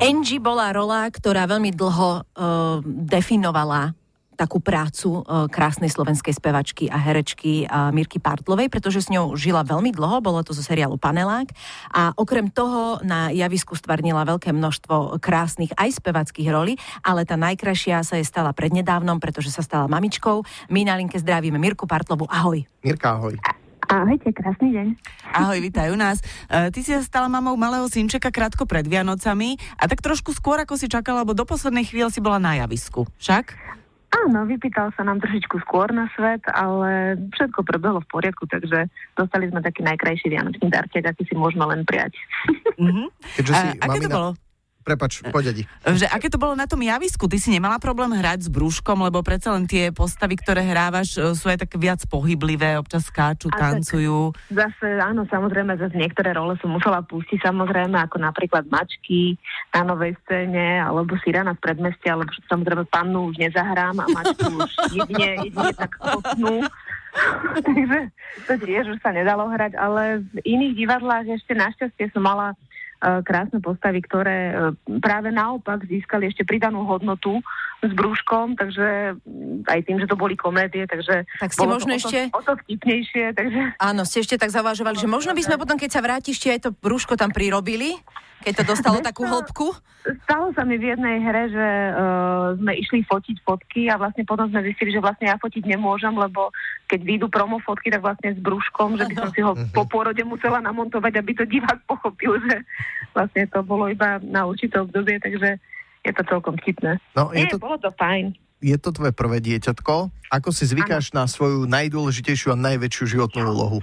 Angie bola rola, ktorá veľmi dlho uh, definovala takú prácu uh, krásnej slovenskej spevačky a herečky uh, Mirky Partlovej, pretože s ňou žila veľmi dlho, bolo to zo seriálu Panelák a okrem toho na javisku stvarnila veľké množstvo krásnych aj spevackých rolí, ale tá najkrajšia sa je stala prednedávnom, pretože sa stala mamičkou. My na linke zdravíme Mirku Partlovu. Ahoj. Mirka, ahoj. Ahojte, krásny deň. Ahoj, vítaj u nás. Uh, ty si sa stala mamou malého synčeka krátko pred Vianocami a tak trošku skôr, ako si čakala, lebo do poslednej chvíle si bola na javisku. Však? Áno, vypýtal sa nám trošičku skôr na svet, ale všetko prebehlo v poriadku, takže dostali sme taký najkrajší vianočný darček, aký si môžeme len prijať. Uh-huh. Keďže si A, aké to bolo? Prepač, poď Edi. Že aké to bolo na tom javisku? Ty si nemala problém hrať s brúškom, lebo predsa len tie postavy, ktoré hrávaš, e, sú aj tak viac pohyblivé, občas skáču, A tak- tancujú. Zase, áno, samozrejme, zase niektoré role som musela pustiť, samozrejme, ako napríklad Mačky na novej scéne, alebo Sirana v predmeste, alebo samozrejme Pannu už nezahrám a Mačku už jedine, jedine tak chopnú. Takže to tiež už sa nedalo hrať, ale v iných divadlách ešte našťastie som mala krásne postavy, ktoré eh, práve naopak získali ešte pridanú hodnotu s brúškom, takže aj tým, že to boli komédie, takže Tak ste bolo možno to o to, ešte- o to vtipnejšie, takže Áno, ste ešte tak zavažovali, že možno by sme potom, keď sa vrátiš, ti aj to brúško tam prirobili, keď to dostalo takú hĺbku. Stalo sa mi v jednej hre, že uh, sme išli fotiť fotky a vlastne potom sme zistili, že vlastne ja fotiť nemôžem, lebo keď vyjdú promo fotky, tak vlastne s brúškom, že by som si ho po pôrode musela namontovať, aby to divák pochopil, že vlastne to bolo iba na určité obdobie, takže je to celkom vtipné. No, je Nie, to, bolo to fajn. je to tvoje prvé dieťatko. Ako si zvykáš na svoju najdôležitejšiu a najväčšiu životnú úlohu?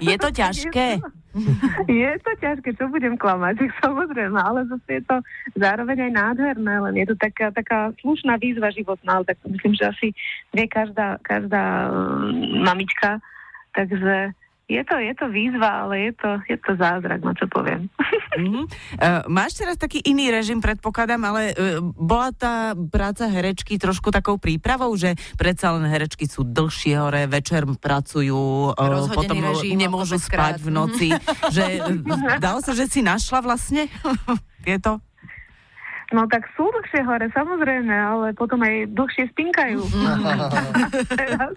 Je to ťažké? Je to ťažké, čo budem klamať, samozrejme, ale zase je to zároveň aj nádherné, len je to taká, taká slušná výzva životná, ale tak myslím, že asi vie každá, každá um, mamička, takže je to, je to výzva, ale je to, je to zázrak, no čo poviem. Uh-huh. Uh, máš teraz taký iný režim, predpokladám, ale uh, bola tá práca herečky trošku takou prípravou, že predsa len herečky sú dlhšie hore, večer pracujú, uh, potom režim, nemôžu spať v noci. že dalo sa, že si našla vlastne tieto? No tak sú dlhšie hore, samozrejme, ale potom aj dlhšie spinkajú. Teraz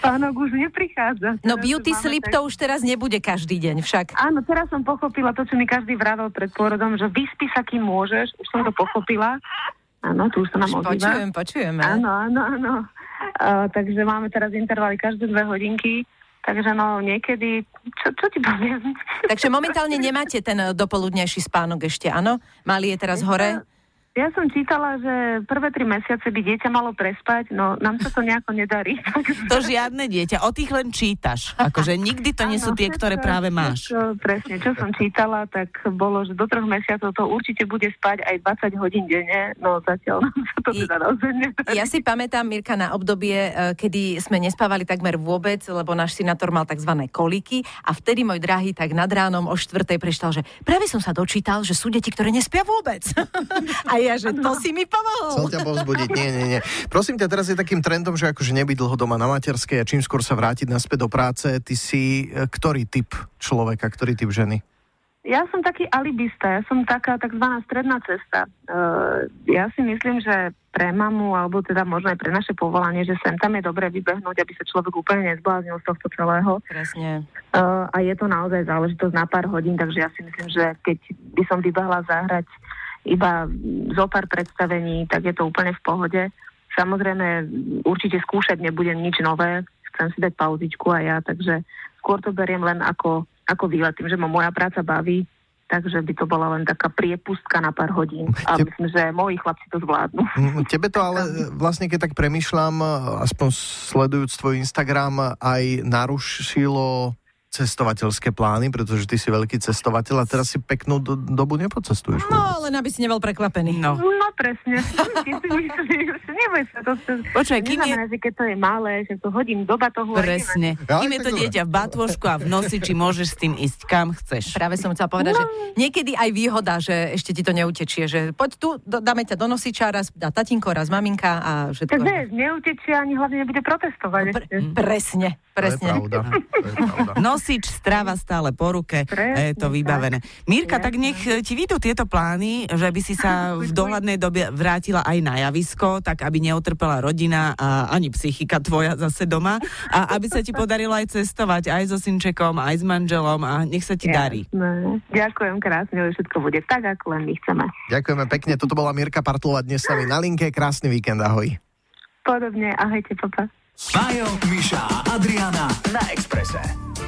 spánok už neprichádza. No Teraz beauty sleep tak- to už teraz nebude každý deň však. Áno, teraz som pochopila to, čo mi každý vravel pred pôrodom, že vyspí sa, kým môžeš. Už som to pochopila. Áno, tu už sa nám ozýva. Počujem, počujeme. Áno, áno, áno. Uh, takže máme teraz intervaly každé dve hodinky. Takže no, niekedy, čo, čo ti poviem? Takže momentálne nemáte ten eh, dopoludnejší spánok ešte, áno? Malý je teraz hore? Ja som čítala, že prvé tri mesiace by dieťa malo prespať, no nám sa to nejako nedarí. To žiadne dieťa, o tých len čítaš. Akože nikdy to nie sú tie, ktoré práve máš. všetko, presne, čo som čítala, tak bolo, že do troch mesiacov to určite bude spať aj 20 hodín denne, no zatiaľ nám sa to teda naozaj nedarí. Ja si pamätám, Mirka, na obdobie, eh, kedy sme nespávali takmer vôbec, lebo náš synátor mal tzv. koliky a vtedy môj drahý tak nad ránom o štvrtej preštal, že práve som sa dočítal, že sú deti, ktoré nespia vôbec. a ja, že to si mi Chcel pomohol. ťa povzbudiť. Nie, nie, nie. Prosím ťa, teraz je takým trendom, že akože nebyť dlho doma na materskej a čím skôr sa vrátiť naspäť do práce. Ty si e, ktorý typ človeka, ktorý typ ženy? Ja som taký alibista, ja som taká takzvaná stredná cesta. Uh, ja si myslím, že pre mamu, alebo teda možno aj pre naše povolanie, že sem tam je dobre vybehnúť, aby sa človek úplne nezbláznil z tohto celého. Presne. Uh, a je to naozaj záležitosť na pár hodín, takže ja si myslím, že keď by som vybehla zahrať iba zo pár predstavení, tak je to úplne v pohode. Samozrejme, určite skúšať nebudem nič nové, chcem si dať pauzičku aj ja, takže skôr to beriem len ako, ako výlet, tým, že ma moja práca baví, takže by to bola len taká priepustka na pár hodín. A Teb- myslím, že moji chlapci to zvládnu. Mm, Tebe to ale vlastne, keď tak premyšľam, aspoň sledujúc tvoj Instagram, aj narušilo cestovateľské plány, pretože ty si veľký cestovateľ a teraz si peknú do, dobu nepocestuješ. No, len aby si nebol prekvapený. No. No presne. Ty si myslíš, neboj sa, to, to, Počkaj, kým je... že keď to je malé, že to hodím do batohu. Presne. Ja, Kým je to dieťa v batôžku a v nosiči, môžeš s tým ísť kam chceš. Práve som chcela povedať, že niekedy aj výhoda, že ešte ti to neutečie, že poď tu, dáme ťa do nosiča, raz dá tatinko, raz maminka a všetko. Tak vieš, neutečie ani hlavne nebude protestovať. Pre, ešte. presne, To je presne. pravda. To je pravda. No nosič, strava stále po ruke Presne a je to vybavené. Mirka, tak nech e, ti vyjdú tieto plány, že by si sa v dohľadnej dobe vrátila aj na javisko, tak aby neotrpela rodina a ani psychika tvoja zase doma a aby sa ti podarilo aj cestovať aj so synčekom, aj s manželom a nech sa ti darí. Jasné. Ďakujem krásne, že všetko bude tak, ako len my chceme. Ďakujeme pekne, toto bola Mirka Partlová dnes s nami na linke, krásny víkend, ahoj. Podobne, ahojte, papa. Majo, Miša a Adriana na Exprese.